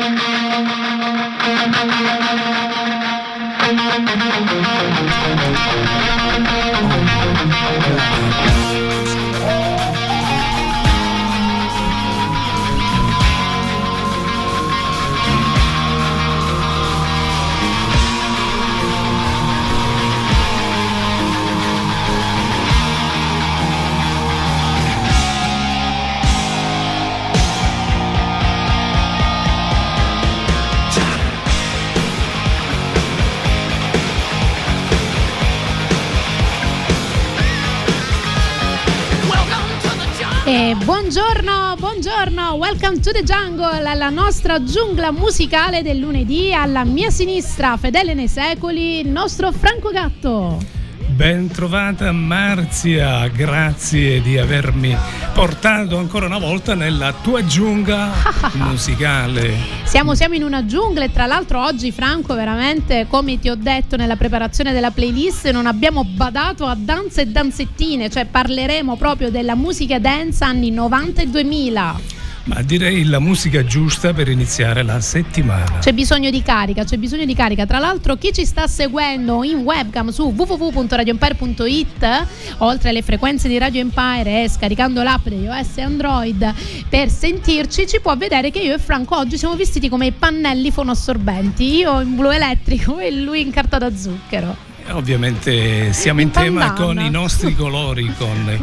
Thank you. Buongiorno, buongiorno, welcome to the jungle, la nostra giungla musicale del lunedì. Alla mia sinistra, fedele nei secoli, il nostro Franco Gatto. Ben trovata Marzia, grazie di avermi portato ancora una volta nella tua giungla musicale. Siamo, siamo, in una giungla e tra l'altro oggi Franco veramente come ti ho detto nella preparazione della playlist non abbiamo badato a danze e danzettine, cioè parleremo proprio della musica dance anni 90 e 2000. Ma direi la musica giusta per iniziare la settimana. C'è bisogno di carica, c'è bisogno di carica. Tra l'altro chi ci sta seguendo in webcam su www.radioempire.it, oltre alle frequenze di Radio Empire e scaricando l'app di iOS e Android per sentirci, ci può vedere che io e Franco oggi siamo vestiti come pannelli fonoassorbenti. Io in blu elettrico e lui in carta da zucchero. Ovviamente siamo in, in tema con i nostri colori, con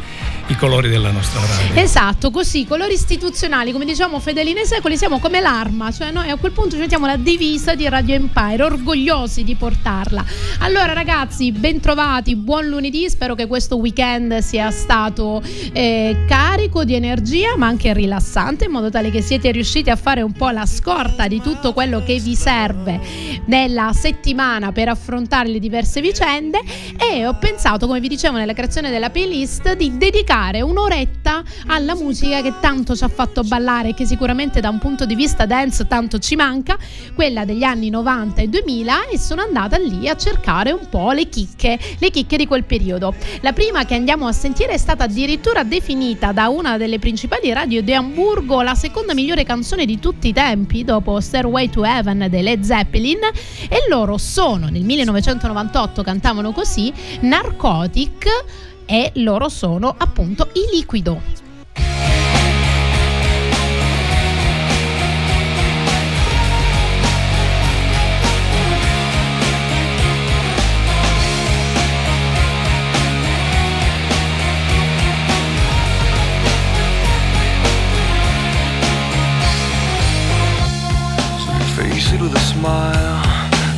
i colori della nostra radio. Esatto, così, colori istituzionali, come diciamo fedeli nei secoli, siamo come l'arma, cioè noi a quel punto ci mettiamo la divisa di Radio Empire, orgogliosi di portarla. Allora ragazzi, bentrovati, buon lunedì, spero che questo weekend sia stato eh, carico di energia ma anche rilassante in modo tale che siete riusciti a fare un po' la scorta di tutto quello che vi serve nella settimana per affrontare le diverse vicende e ho pensato, come vi dicevo nella creazione della playlist, di dedicare dedicare un'oretta alla musica che tanto ci ha fatto ballare e che sicuramente da un punto di vista dance tanto ci manca, quella degli anni 90 e 2000 e sono andata lì a cercare un po' le chicche, le chicche di quel periodo. La prima che andiamo a sentire è stata addirittura definita da una delle principali radio di Hamburgo la seconda migliore canzone di tutti i tempi dopo Stairway to Heaven dei Led Zeppelin e loro sono nel 1998 cantavano così Narcotic e loro sono appunto i liquido.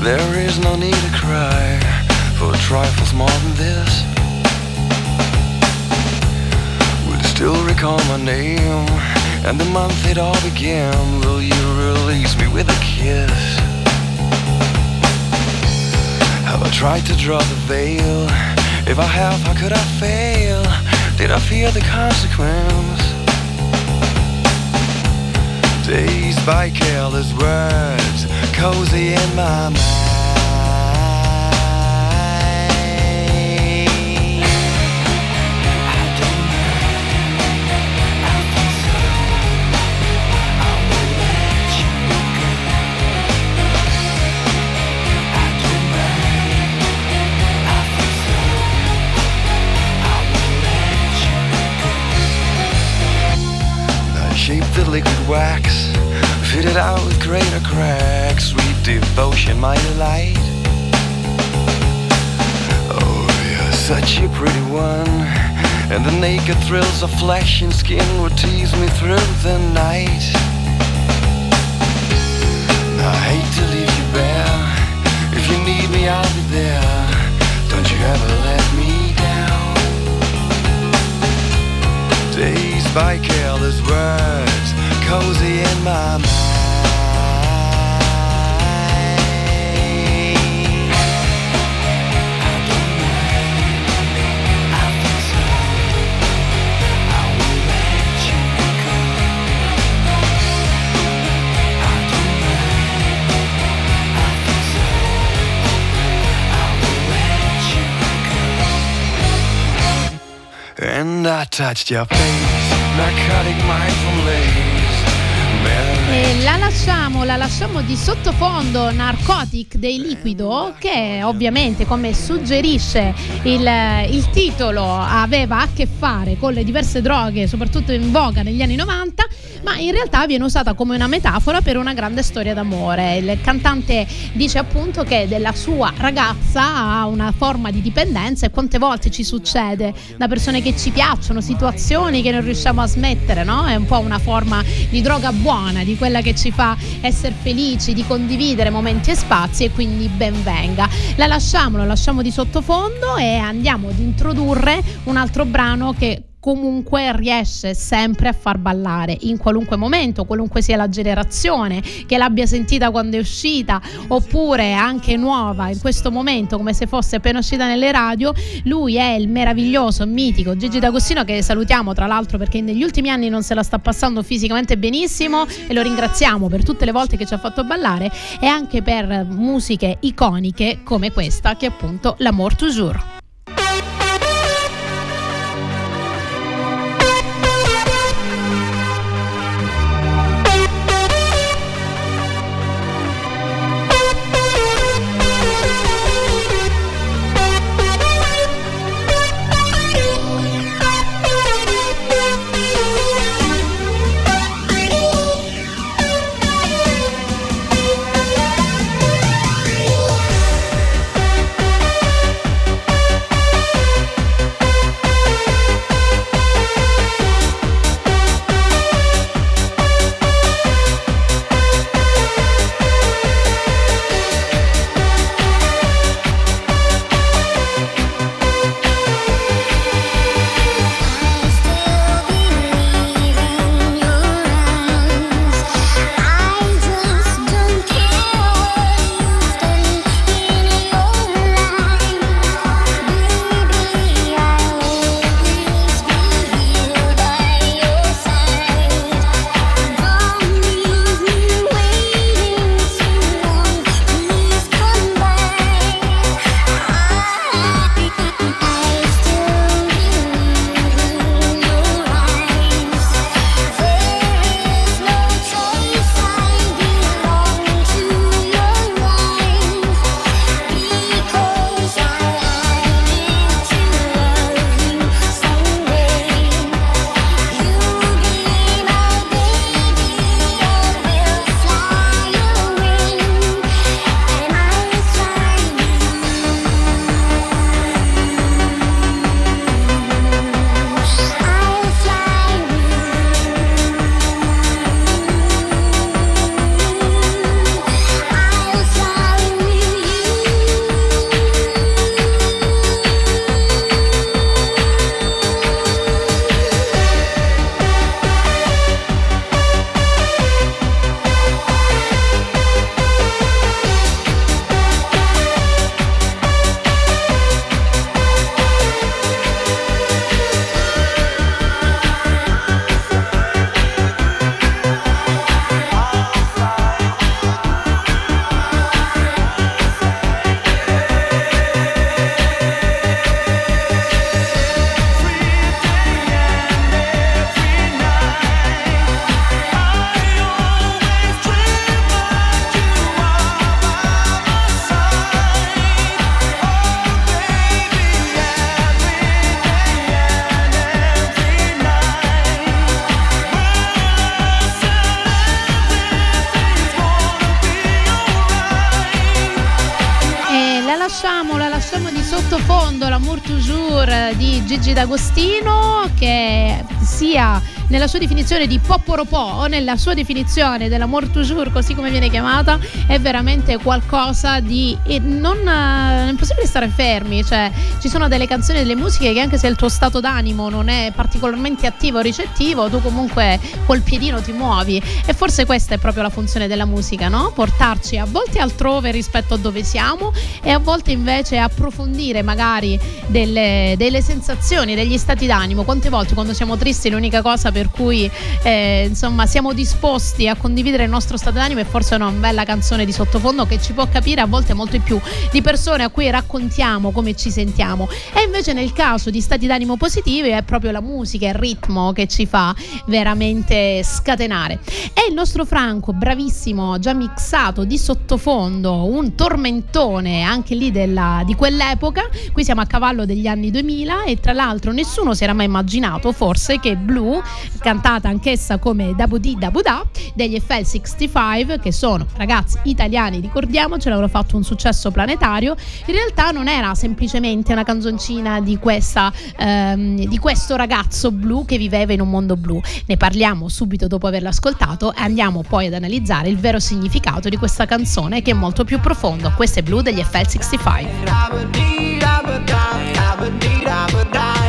There is no need to cry for trifles more than this. Recall my name and the month it all began. Will you release me with a kiss? Have I tried to draw the veil? If I have, how could I fail? Did I fear the consequence? Dazed by careless words, cozy in my mind. Liquid wax, fitted out with greater cracks. Sweet devotion, my delight. Oh, you're such a pretty one, and the naked thrills of flesh and skin would tease me through the night. I hate to leave you bare. If you need me, I'll be there. Don't you ever let me down. Dazed by careless words cozy in my mind. And I touched your face, narcotic la lasciamo, la lasciamo di sottofondo Narcotic dei Liquido che ovviamente come suggerisce il, il, titolo aveva a che fare con le diverse droghe soprattutto in voga negli anni 90 ma in realtà viene usata come una metafora per una grande storia d'amore. Il cantante dice appunto che della sua ragazza ha una forma di dipendenza e quante volte ci succede da persone che ci piacciono, situazioni che non riusciamo a smettere, no? È un po' una forma di droga buona, di quella che ci fa essere felici, di condividere momenti e spazi e quindi ben venga. La lasciamo, la lasciamo di sottofondo e andiamo ad introdurre un altro brano che comunque riesce sempre a far ballare in qualunque momento, qualunque sia la generazione che l'abbia sentita quando è uscita oppure anche nuova in questo momento come se fosse appena uscita nelle radio. Lui è il meraviglioso, mitico Gigi D'Agostino che salutiamo tra l'altro perché negli ultimi anni non se la sta passando fisicamente benissimo e lo ringraziamo per tutte le volte che ci ha fatto ballare e anche per musiche iconiche come questa che è appunto L'Amour Toujours. D'Agostino che sia nella sua definizione di Popporopò o nella sua definizione dell'amor toujours, così come viene chiamata, è veramente qualcosa di non, non è possibile stare fermi, cioè ci sono delle canzoni, delle musiche che anche se il tuo stato d'animo non è particolarmente attivo o ricettivo, tu comunque col piedino ti muovi e forse questa è proprio la funzione della musica, no? Portarci a volte altrove rispetto a dove siamo e a volte invece approfondire magari delle, delle sensazioni, degli stati d'animo. Quante volte quando siamo tristi l'unica cosa per cui eh, insomma siamo disposti a condividere il nostro stato d'animo e forse è una bella canzone di sottofondo che ci può capire a volte molto di più di persone a cui raccontiamo come ci sentiamo e invece nel caso di stati d'animo positivi è proprio la musica, il ritmo che ci fa veramente scatenare. E il nostro Franco, bravissimo, già mixato di sottofondo, un tormentone anche lì della, di quell'epoca, qui siamo a cavallo degli anni 2000 e tra l'altro nessuno si era mai immaginato forse che Blue, cantata anch'essa come Dabu Di Dabu Da, degli FL65, che sono ragazzi italiani, ricordiamocelo, avevano fatto un successo planetario, in realtà non era semplicemente una canzoncina di, questa, ehm, di questo ragazzo blu che viveva in un mondo blu. Ne parliamo subito dopo averlo ascoltato e andiamo poi ad analizzare il vero significato di questa canzone che è molto più profondo. Questo è Blue degli FL65.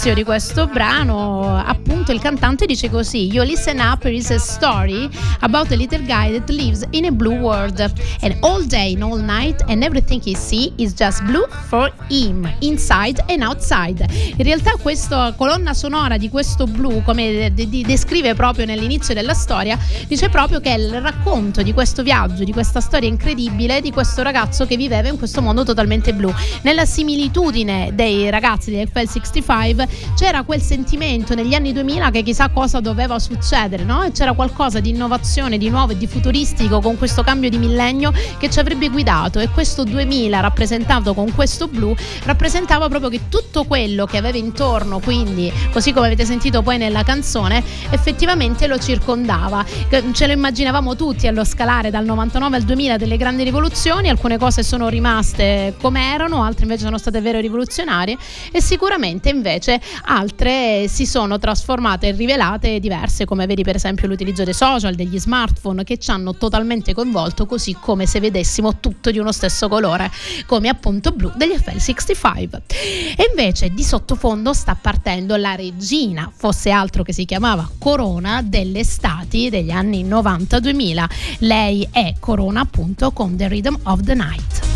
Di questo brano, appunto il cantante dice così: You listen up, there is a story about a little guy that lives in a blue world, and all day and all night, and everything he sees is just blue for him, inside and outside. In realtà, questa colonna sonora di questo blu, come de- de- descrive proprio nell'inizio della storia, dice proprio che è il racconto di questo viaggio, di questa storia incredibile di questo ragazzo che viveva in questo mondo totalmente blu. Nella similitudine dei ragazzi di FL65 c'era quel sentimento negli anni 2000 che chissà cosa doveva succedere, no? E c'era qualcosa di innovazione, di nuovo e di futuristico con questo cambio di millennio che ci avrebbe guidato e questo 2000 rappresentato con questo blu rappresentava proprio che tutto quello che aveva intorno, quindi così come avete sentito poi nella canzone, effettivamente lo circondava. Ce lo immaginavamo tutti allo scalare dal 99 al 2000 delle grandi rivoluzioni, alcune cose sono rimaste come erano, altre invece sono state vere rivoluzionarie e sicuramente invece altre si sono trasformate e rivelate diverse, come vedi per esempio l'utilizzo dei social, degli smartphone che ci hanno totalmente coinvolto, così come se vedessimo tutto di uno stesso colore, come appunto blu degli FL65. E invece di sottofondo sta partendo la regina, fosse altro che si chiamava Corona delle estati degli anni 90-2000. Lei è Corona appunto con The Rhythm of the Night.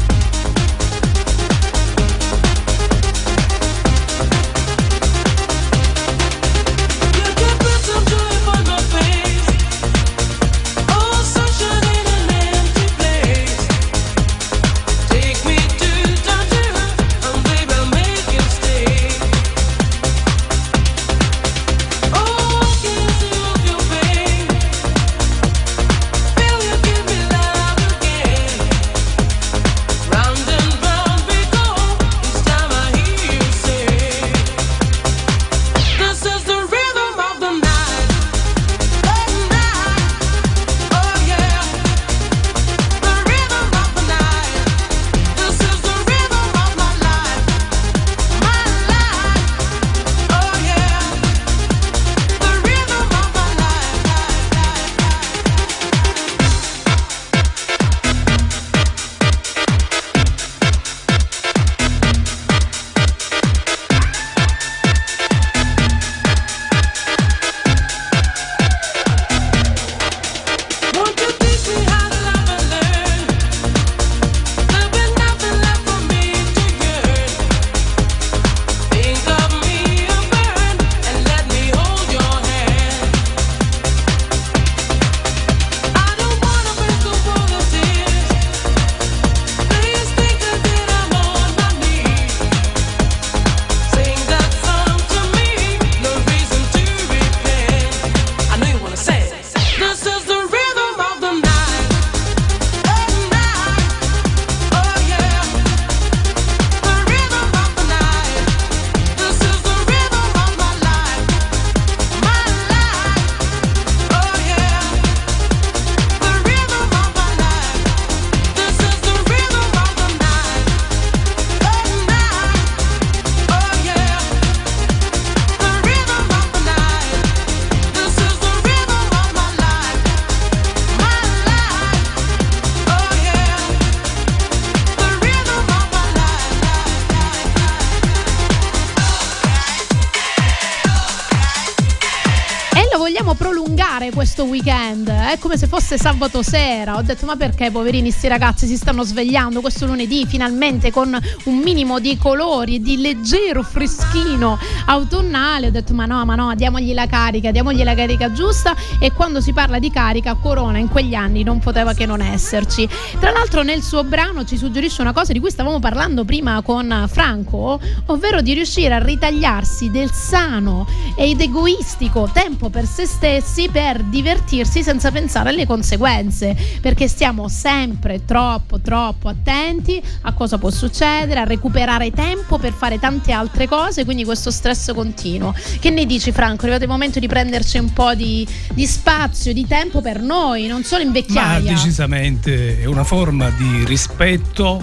Come se fosse sabato sera. Ho detto ma perché poverini sti ragazzi si stanno svegliando questo lunedì finalmente con un minimo di colori di leggero freschino autunnale. Ho detto ma no, ma no, diamogli la carica, diamogli la carica giusta e quando si parla di carica Corona in quegli anni non poteva che non esserci. Tra l'altro nel suo brano ci suggerisce una cosa di cui stavamo parlando prima con Franco, ovvero di riuscire a ritagliarsi del sano ed egoistico tempo per se stessi per divertirsi senza pensare alle conseguenze, perché stiamo sempre troppo troppo attenti a cosa può succedere, a recuperare tempo per fare tante altre cose, quindi questo stress continuo. Che ne dici Franco? È arrivato il momento di prenderci un po' di, di spazio, di tempo per noi, non solo in vecchiaia. Ma decisamente è una forma di rispetto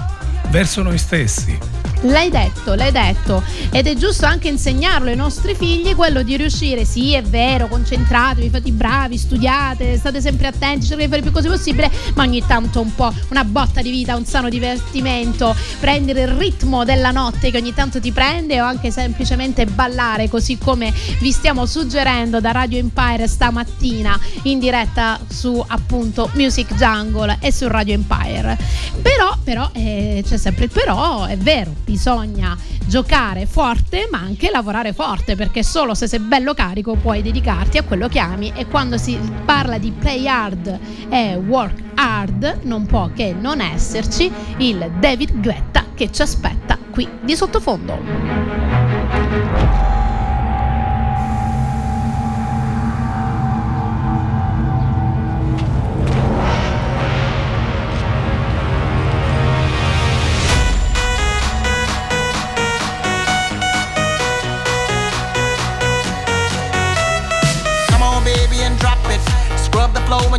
verso noi stessi. L'hai detto, l'hai detto. Ed è giusto anche insegnarlo ai nostri figli quello di riuscire, sì, è vero, concentratevi, fate i bravi, studiate, state sempre attenti, cercate di fare più cose possibile, ma ogni tanto un po' una botta di vita, un sano divertimento, prendere il ritmo della notte che ogni tanto ti prende o anche semplicemente ballare, così come vi stiamo suggerendo da Radio Empire stamattina in diretta su appunto Music Jungle e su Radio Empire. Però, però, eh, c'è sempre il però, è vero bisogna giocare forte ma anche lavorare forte perché solo se sei bello carico puoi dedicarti a quello che ami e quando si parla di play hard e work hard non può che non esserci il David Guetta che ci aspetta qui di sottofondo.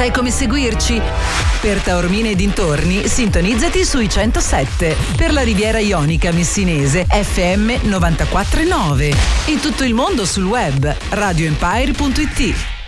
Sai come seguirci? Per Taormine e dintorni, sintonizzati sui 107. Per la Riviera Ionica Messinese, FM 949. In tutto il mondo sul web, radioempire.it.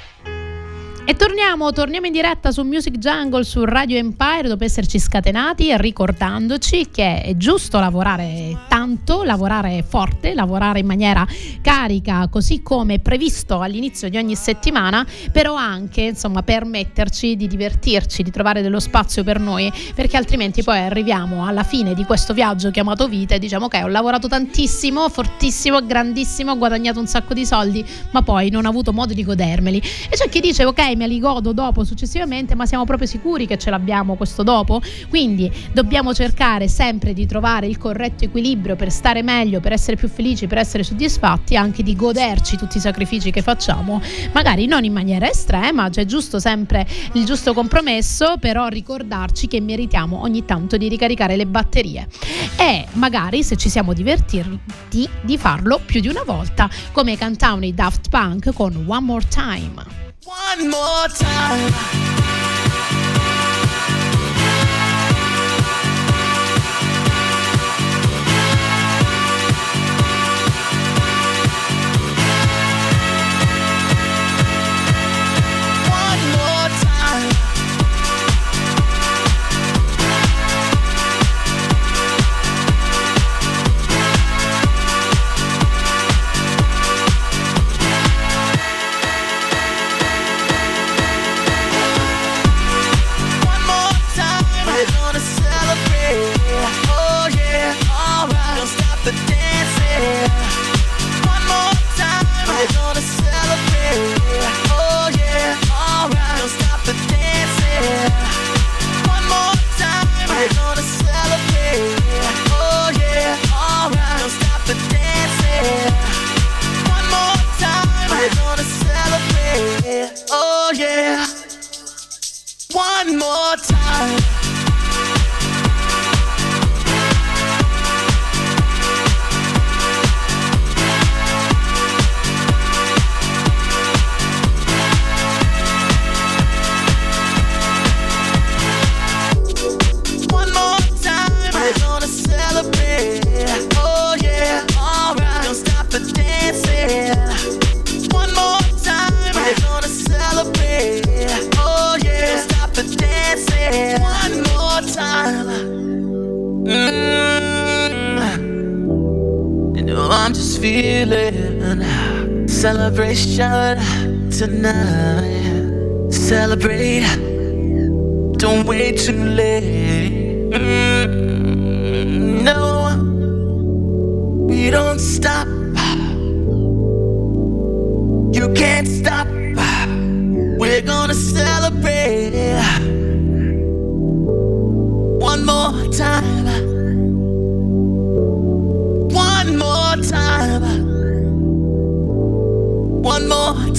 E torniamo, torniamo, in diretta su Music Jungle su Radio Empire dopo esserci scatenati ricordandoci che è giusto lavorare tanto, lavorare forte, lavorare in maniera carica così come previsto all'inizio di ogni settimana, però anche insomma permetterci di divertirci, di trovare dello spazio per noi perché altrimenti poi arriviamo alla fine di questo viaggio chiamato vita e diciamo ok ho lavorato tantissimo, fortissimo, grandissimo, ho guadagnato un sacco di soldi ma poi non ho avuto modo di godermeli. E c'è chi dice ok li godo dopo successivamente, ma siamo proprio sicuri che ce l'abbiamo questo dopo? Quindi dobbiamo cercare sempre di trovare il corretto equilibrio per stare meglio, per essere più felici, per essere soddisfatti, anche di goderci tutti i sacrifici che facciamo, magari non in maniera estrema, c'è giusto sempre il giusto compromesso, però ricordarci che meritiamo ogni tanto di ricaricare le batterie e magari se ci siamo divertiti di farlo più di una volta, come cantavano i Daft Punk con One More Time. One more time.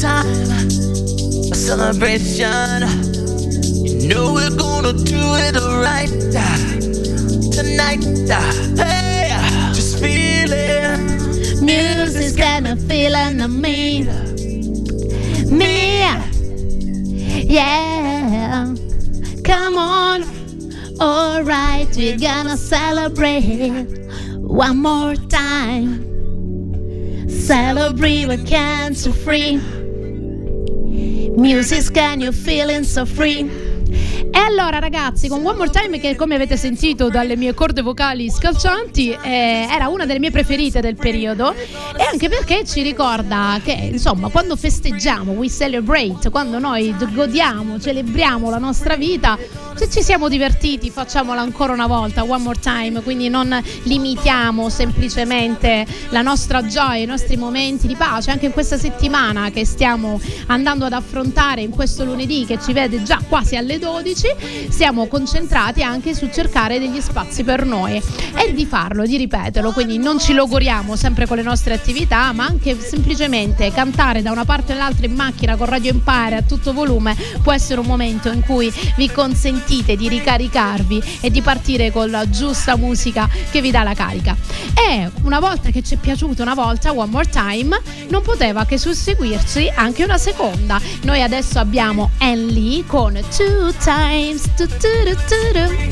Time. A celebration. You know we're gonna do it right uh, tonight. Uh, hey, just feel it. Music's got me feeling me. Me. Yeah. Come on. Alright, we're gonna celebrate one more time. Celebrate with cancer free. Music can you feeling so free. E allora ragazzi, con One More Time che come avete sentito dalle mie corde vocali scalcianti eh, era una delle mie preferite del periodo e anche perché ci ricorda che insomma quando festeggiamo, we celebrate, quando noi godiamo, celebriamo la nostra vita, se ci siamo divertiti facciamola ancora una volta, one more time, quindi non limitiamo semplicemente la nostra gioia, i nostri momenti di pace, anche in questa settimana che stiamo andando ad affrontare in questo lunedì che ci vede già quasi alle 12, siamo concentrati anche su cercare degli spazi per noi e di farlo, di ripeterlo, quindi non ci logoriamo sempre con le nostre attività, ma anche semplicemente cantare da una parte all'altra in macchina con Radio Empire a tutto volume può essere un momento in cui vi consentite sentite di ricaricarvi e di partire con la giusta musica che vi dà la carica. E una volta che ci è piaciuto una volta One More Time, non poteva che susseguirci anche una seconda. Noi adesso abbiamo Anne Lee con Two Times. Tu, tu,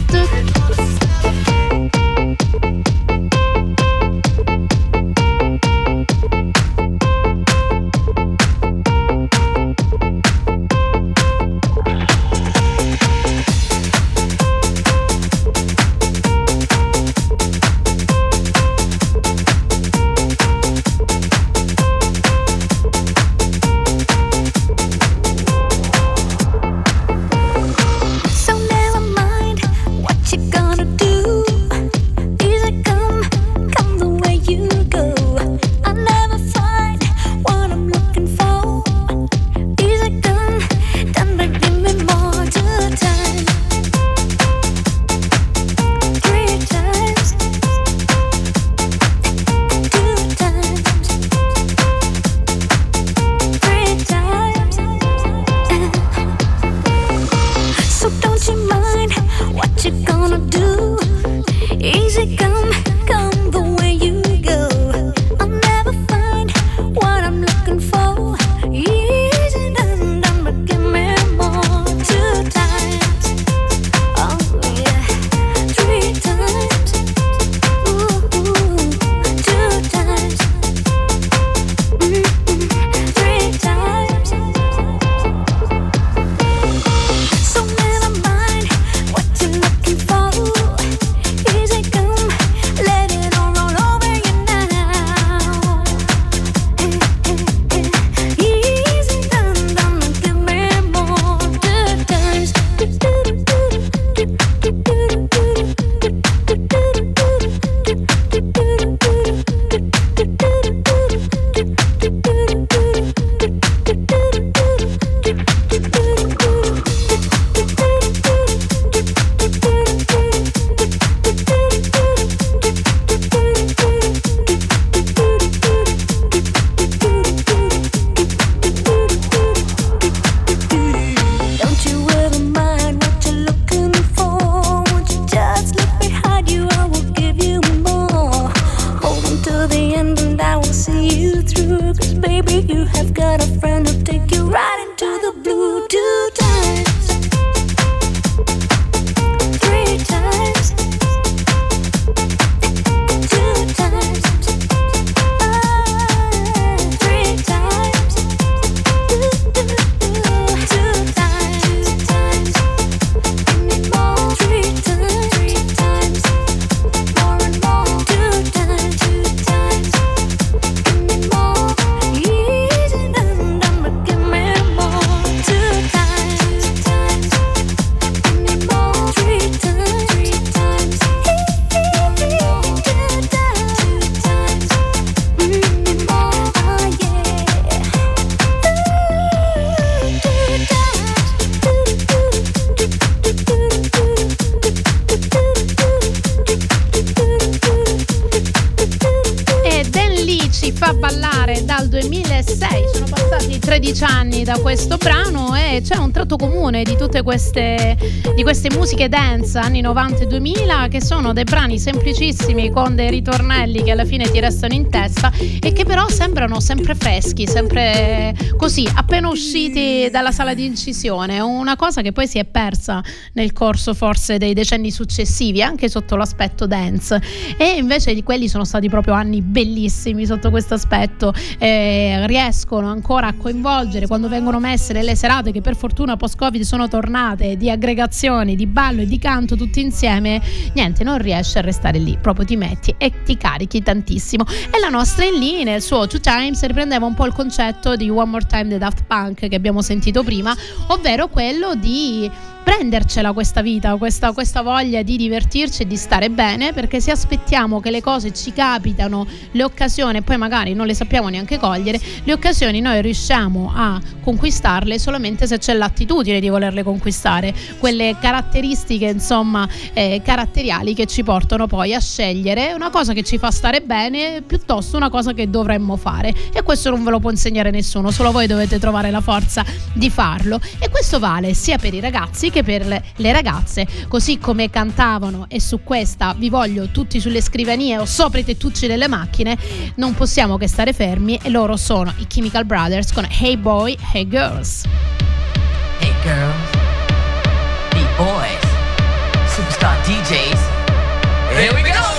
tu, queste, di queste musiche dance anni 90 e 2000 che sono dei brani semplicissimi con dei ritornelli che alla fine ti restano in testa e che però sembrano sempre freschi, sempre così, appena usciti dalla sala di incisione. Una cosa che poi si è persa nel corso forse dei decenni successivi, anche sotto l'aspetto dance. E invece di quelli sono stati proprio anni bellissimi sotto questo aspetto. Eh, riescono ancora a coinvolgere quando vengono messe nelle serate che per fortuna post-Covid sono tornate di aggregazioni, di ballo e di canto tutti insieme. Niente, non riesci a restare lì, proprio ti metti e ti carichi tantissimo. E la nostra in lì nel suo Two Times riprendeva un po' il concetto di One More Time the Daft Punk che abbiamo sentito prima, ovvero quello di prendercela questa vita, questa, questa, voglia di divertirci e di stare bene, perché se aspettiamo che le cose ci capitano, le occasioni, poi magari non le sappiamo neanche cogliere, le occasioni noi riusciamo a conquistarle solamente se c'è l'attitudine di volerle conquistare, quelle caratteristiche insomma eh, caratteriali che ci portano poi a scegliere una cosa che ci fa stare bene piuttosto una cosa che dovremmo fare. E questo non ve lo può insegnare nessuno, solo voi dovete trovare la forza di farlo. E questo vale sia per i ragazzi che per le ragazze, così come cantavano e su questa vi voglio tutti sulle scrivanie o sopra i tettucci delle macchine, non possiamo che stare fermi e loro sono i Chemical Brothers con Hey Boy, Hey Girls. Hey girls, beat boys, superstar DJs. Here we go!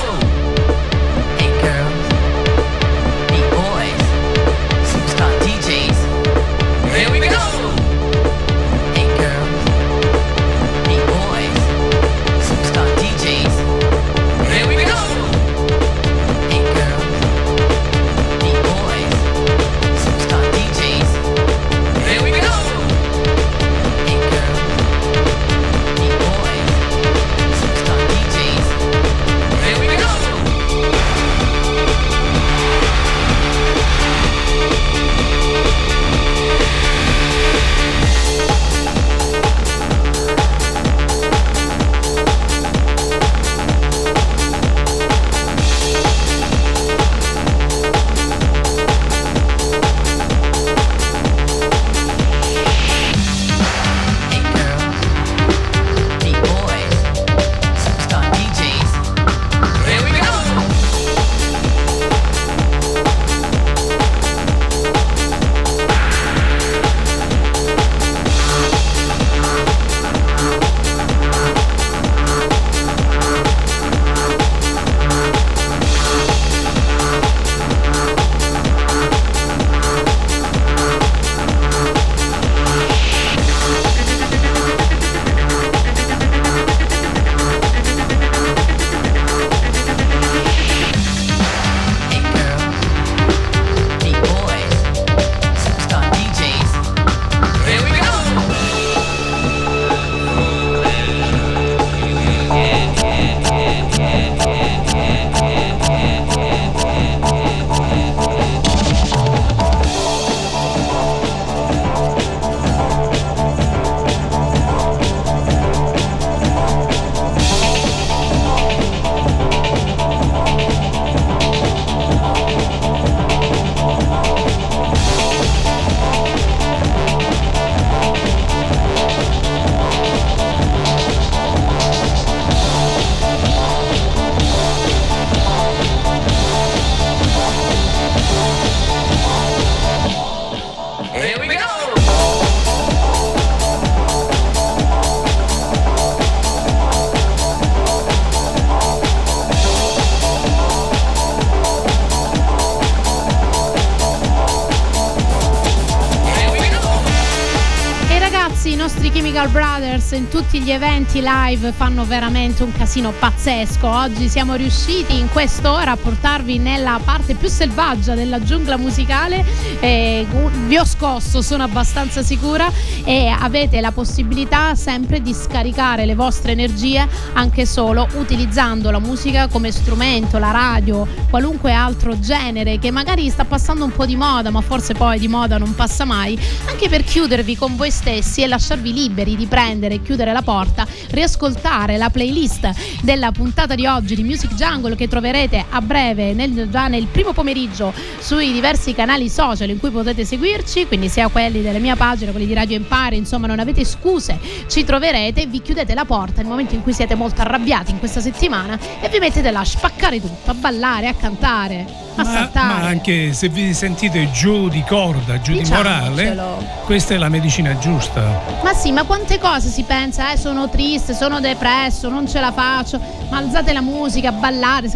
In tutti gli eventi live fanno veramente un casino pazzesco. Oggi siamo riusciti in quest'ora a portarvi nella parte più selvaggia della giungla musicale. Eh, vi ho scosso, sono abbastanza sicura. E avete la possibilità sempre di scaricare le vostre energie anche solo utilizzando la musica come strumento, la radio, qualunque altro genere che magari sta passando un po' di moda, ma forse poi di moda non passa mai. Anche per chiudervi con voi stessi e lasciarvi liberi di prendere chiudere la porta, riascoltare la playlist della puntata di oggi di Music Jungle che troverete a breve nel, già nel primo pomeriggio sui diversi canali social in cui potete seguirci, quindi sia quelli della mia pagina, quelli di Radio Empire, insomma non avete scuse, ci troverete, vi chiudete la porta nel momento in cui siete molto arrabbiati in questa settimana e vi mettete là a spaccare tutto, a ballare, a cantare, Ma, ma anche se vi sentite giù di corda, giù di morale, questa è la medicina giusta. Ma sì, ma quante cose si pensa? Eh, sono triste, sono depresso, non ce la faccio. Ma alzate la musica, ballate,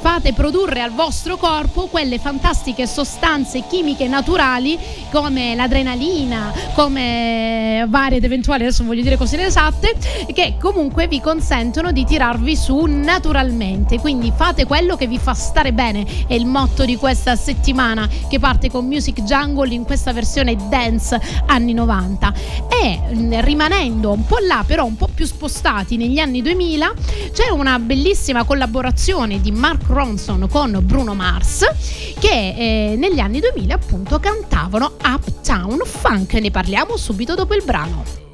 fate produrre al vostro corpo quelle fantastiche sostanze chimiche naturali come l'adrenalina, come varie ed eventuali, adesso voglio dire cose inesatte, che comunque vi consentono di tirarvi su naturalmente. Quindi fate quello che vi fa stare bene. È il motto di questa settimana che parte con Music Jungle in questa versione dance anni 90 e mh, rimanendo un po' là però un po' più spostati negli anni 2000 c'è una bellissima collaborazione di Mark Ronson con Bruno Mars che eh, negli anni 2000 appunto cantavano Uptown Funk. Ne parliamo subito dopo il brano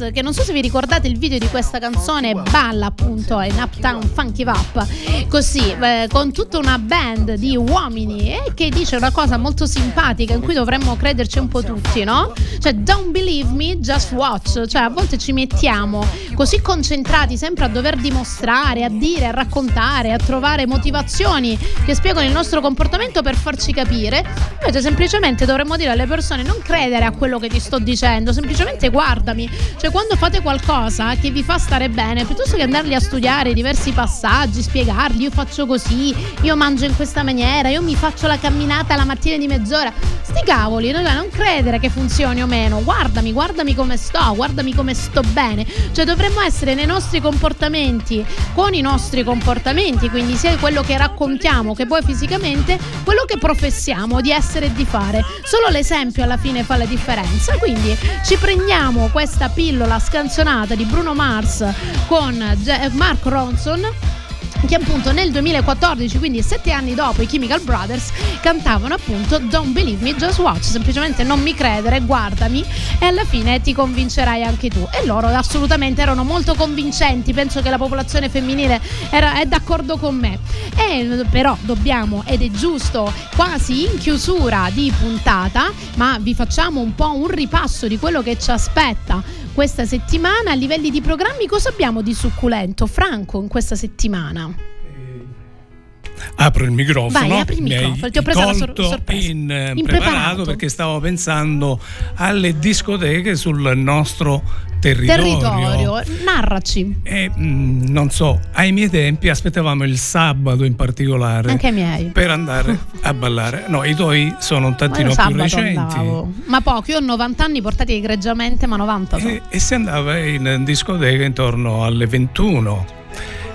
Che non so se vi ricordate il video di questa canzone, balla appunto in Uptown Funky Up, così eh, con tutta una band di uomini e che dice una cosa molto simpatica in cui dovremmo crederci un po' tutti, no? Cioè, don't believe me, just watch. Cioè, a volte ci mettiamo così concentrati sempre a dover dimostrare, a dire, a raccontare, a trovare motivazioni che spiegano il nostro comportamento per farci capire. Invece semplicemente dovremmo dire alle persone non credere a quello che ti sto dicendo, semplicemente guardami. Cioè quando fate qualcosa che vi fa stare bene, piuttosto che andarli a studiare diversi passaggi, spiegarli, io faccio così, io mangio in questa maniera, io mi faccio la camminata la mattina di mezz'ora. Sti cavoli, no? non credere che funzioni o meno. Guardami, guardami come sto, guardami come sto bene. Cioè dovremmo essere nei nostri comportamenti, con i nostri comportamenti, quindi sia quello che raccontiamo che poi fisicamente, quello che professiamo di essere e di fare. Solo l'esempio alla fine fa la differenza. Quindi ci prendiamo questa pillola scanzonata di Bruno Mars con Ge- Mark Ronson che appunto nel 2014, quindi sette anni dopo i Chemical Brothers, cantavano appunto Don't Believe Me, Just Watch, semplicemente non mi credere, guardami e alla fine ti convincerai anche tu. E loro assolutamente erano molto convincenti, penso che la popolazione femminile era, è d'accordo con me. E però dobbiamo, ed è giusto, quasi in chiusura di puntata, ma vi facciamo un po' un ripasso di quello che ci aspetta questa settimana a livelli di programmi. Cosa abbiamo di succulento, Franco, in questa settimana? Apro il microfono. Vai, apri il microfono, ti ho preso la sor- sorpresa. in, eh, Impreparato. preparato perché stavo pensando alle discoteche sul nostro territorio. Territorio, narraci. E mm, non so, ai miei tempi aspettavamo il sabato in particolare Anche ai miei. per andare a ballare. No, i tuoi sono un tantino più recenti. andavo. Ma pochi, io ho 90 anni portati egregiamente, ma 90 sono. E, e si andava in discoteca intorno alle 21.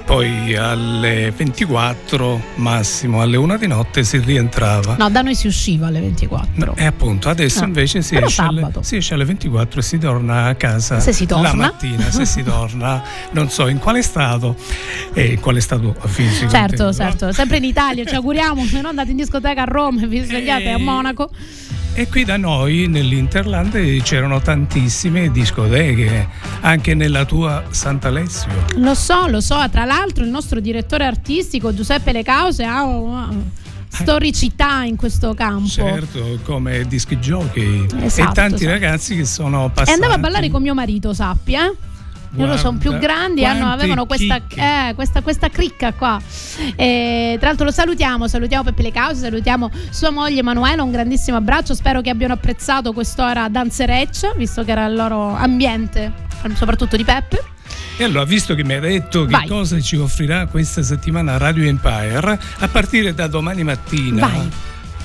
Poi alle 24, massimo alle 1 di notte si rientrava. No, da noi si usciva alle 24. E appunto adesso No, invece si esce, alle, si esce alle 24 e si torna a casa Se si torna. la mattina, se si torna, non so in quale stato e in quale stato fisico. Certo, certo, sempre in Italia, ci auguriamo, se no andate in discoteca a Roma e vi svegliate a Eh, Monaco. E qui da noi nell'Interland c'erano tantissime discoteche, anche nella tua Sant'Alessio. Lo so, lo so. Tra l'altro il nostro direttore artistico Giuseppe Le Cause ha una storicità in questo campo. Certo, come disc jockey Esatto, e tanti esatto. ragazzi che sono E passati. andava a ballare con mio marito, sappi, eh? Loro sono più grandi e avevano questa, eh, questa, questa cricca qua. E, tra l'altro lo salutiamo, salutiamo Peppe Le Cause, salutiamo sua moglie Emanuela, un grandissimo abbraccio, spero che abbiano apprezzato quest'ora danzereccia, visto che era il loro ambiente, soprattutto di Peppe. E allora, visto che mi hai detto che Vai. cosa ci offrirà questa settimana Radio Empire, a partire da domani mattina, Vai.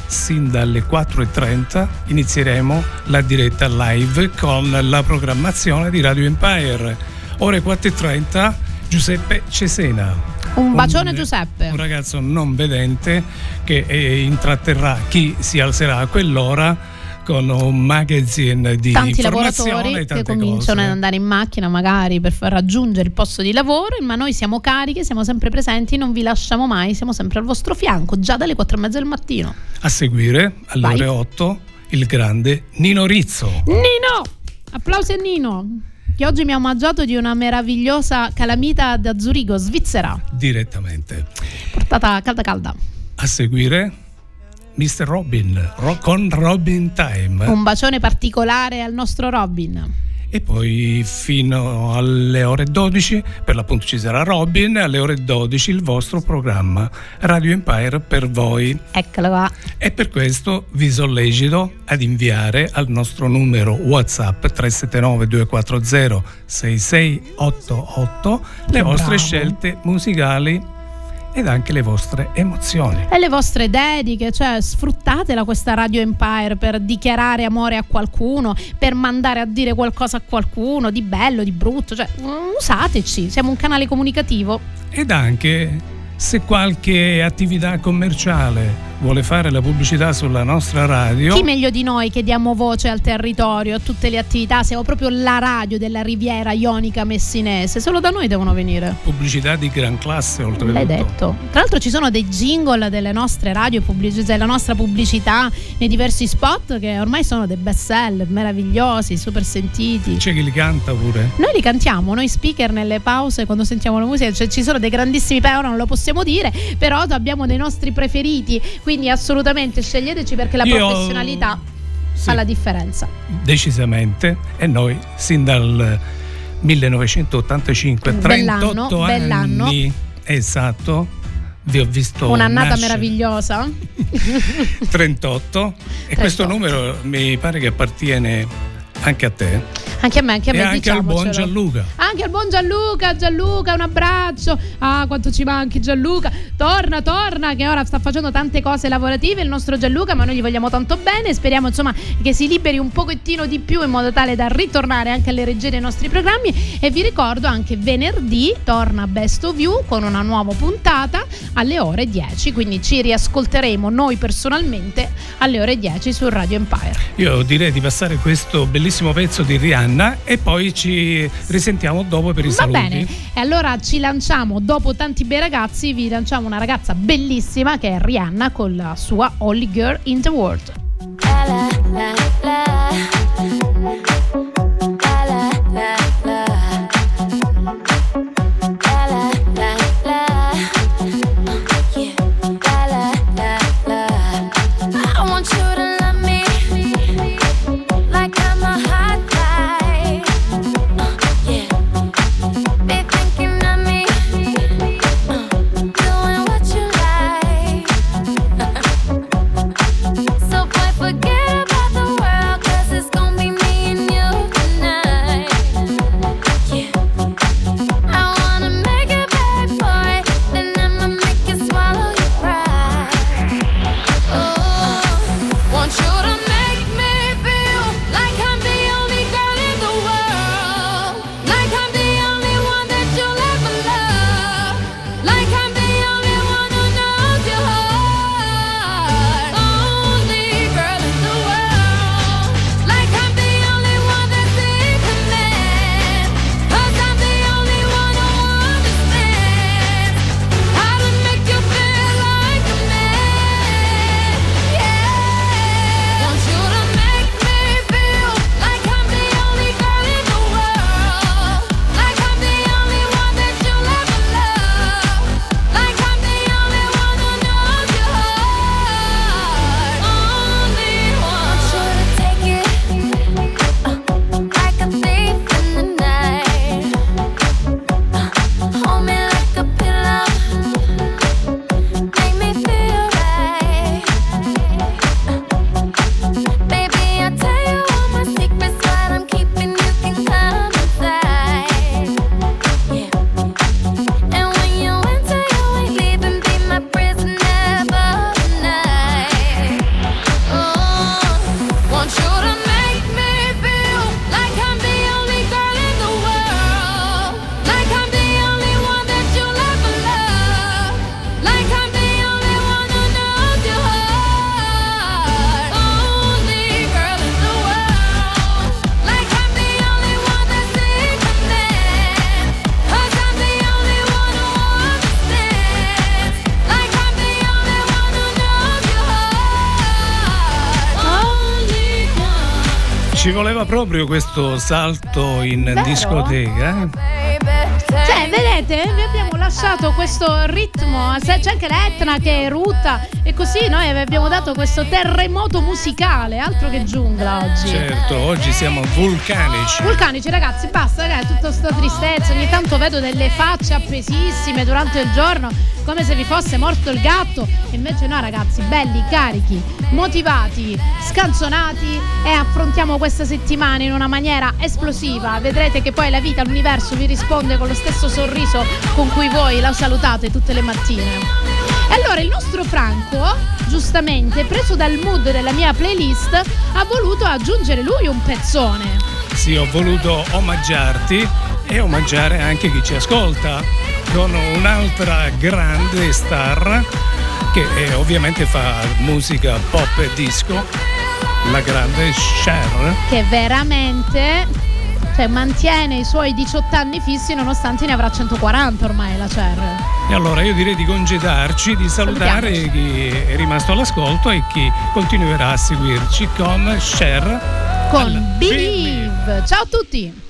sin dalle 4.30, inizieremo la diretta live con la programmazione di Radio Empire. Ore 4.30, Giuseppe Cesena. Un bacione a Giuseppe. Un ragazzo non vedente che eh, intratterrà chi si alzerà a quell'ora con un magazine di Tanti lavoratori che cominciano cose. ad andare in macchina magari per far raggiungere il posto di lavoro, ma noi siamo cariche, siamo sempre presenti, non vi lasciamo mai, siamo sempre al vostro fianco, già dalle 4 e mezza del mattino. A seguire, alle Vai. ore 8, il grande Nino Rizzo. Nino! Applausi a Nino, che oggi mi ha omaggiato di una meravigliosa calamita da Zurigo, Svizzera, Direttamente. portata calda calda. A seguire, Mr. Robin, ro- con Robin Time. Un bacione particolare al nostro Robin. E poi fino alle ore 12, per l'appunto ci sarà Robin, alle ore 12 il vostro programma Radio Empire per voi. Eccolo qua. E per questo vi sollecito ad inviare al nostro numero WhatsApp 379 240 6688 le vostre bravo. scelte musicali ed anche le vostre emozioni. E le vostre dediche, cioè sfruttatela questa Radio Empire per dichiarare amore a qualcuno, per mandare a dire qualcosa a qualcuno di bello, di brutto, cioè mm, usateci, siamo un canale comunicativo. Ed anche se qualche attività commerciale vuole fare la pubblicità sulla nostra radio, Chi meglio di noi che diamo voce al territorio, a tutte le attività, siamo proprio la radio della riviera ionica messinese, solo da noi devono venire. pubblicità di gran classe oltretutto. L'hai detto. Tra l'altro ci sono dei jingle delle nostre radio, della nostra pubblicità nei diversi spot che ormai sono dei best seller, meravigliosi, super sentiti. C'è chi li canta pure. Noi li cantiamo, noi speaker nelle pause quando sentiamo la musica, cioè ci sono dei grandissimi però non lo possiamo dire, però abbiamo dei nostri preferiti, quindi assolutamente sceglieteci perché la Io- professionalità Sì. fa la differenza. decisamente e noi sin dal 1985 Bell'anno, 38 bell'anno. anni esatto vi ho visto Un'annata nascere. meravigliosa. 38 e questo numero mi pare che appartiene anche a te Anche a me, anche a e me anche al buon. Gianluca Anche al buon Gianluca, Gianluca, un abbraccio. Ah, quanto ci manchi Gianluca. Torna, torna, che ora sta facendo tante cose lavorative il nostro Gianluca, ma noi gli vogliamo tanto bene. Speriamo insomma che si liberi un pochettino di più in modo tale da ritornare anche alle regie dei nostri programmi. E vi ricordo anche venerdì torna Best of You con una nuova puntata alle ore 10. Quindi ci riascolteremo noi personalmente alle ore 10 su Radio Empire. io direi di passare questo bellissimo pezzo di Rihanna e poi ci risentiamo dopo per i Va saluti bene, e allora ci lanciamo dopo tanti bei ragazzi, vi lanciamo una ragazza bellissima che è Rihanna con la sua Only Girl in the World. I proprio questo salto in Vero? discoteca. eh? Cioè, vedete, vi abbiamo lasciato questo ritmo, c'è anche l'Etna che rutta e così noi abbiamo dato questo terremoto musicale, altro che giungla oggi. Certo, oggi siamo vulcanici. Vulcanici ragazzi, basta, ragazzi, tutta sta tristezza, ogni tanto vedo delle facce appesissime durante il giorno, come se vi fosse morto il gatto, e invece no ragazzi, belli, carichi, motivati, scanzonati e affrontiamo questa settimana in una maniera esplosiva, vedrete che poi la vita, l'universo vi risponde con lo stesso sorriso con cui voi la salutate tutte le mattine. E allora il nostro Franco, giustamente, preso dal mood della mia playlist, ha voluto aggiungere lui un pezzone. Sì, ho voluto omaggiarti e omaggiare anche chi ci ascolta con un'altra grande star che eh, ovviamente fa musica pop e disco, la grande Cher. che veramente cioè, mantiene i suoi 18 anni fissi nonostante ne avrà 140 ormai la Cher. E allora io direi di congedarci, di salutare Salutiamoci. chi è rimasto all'ascolto e chi continuerà a seguirci con Cher Con Believe. Ciao a tutti!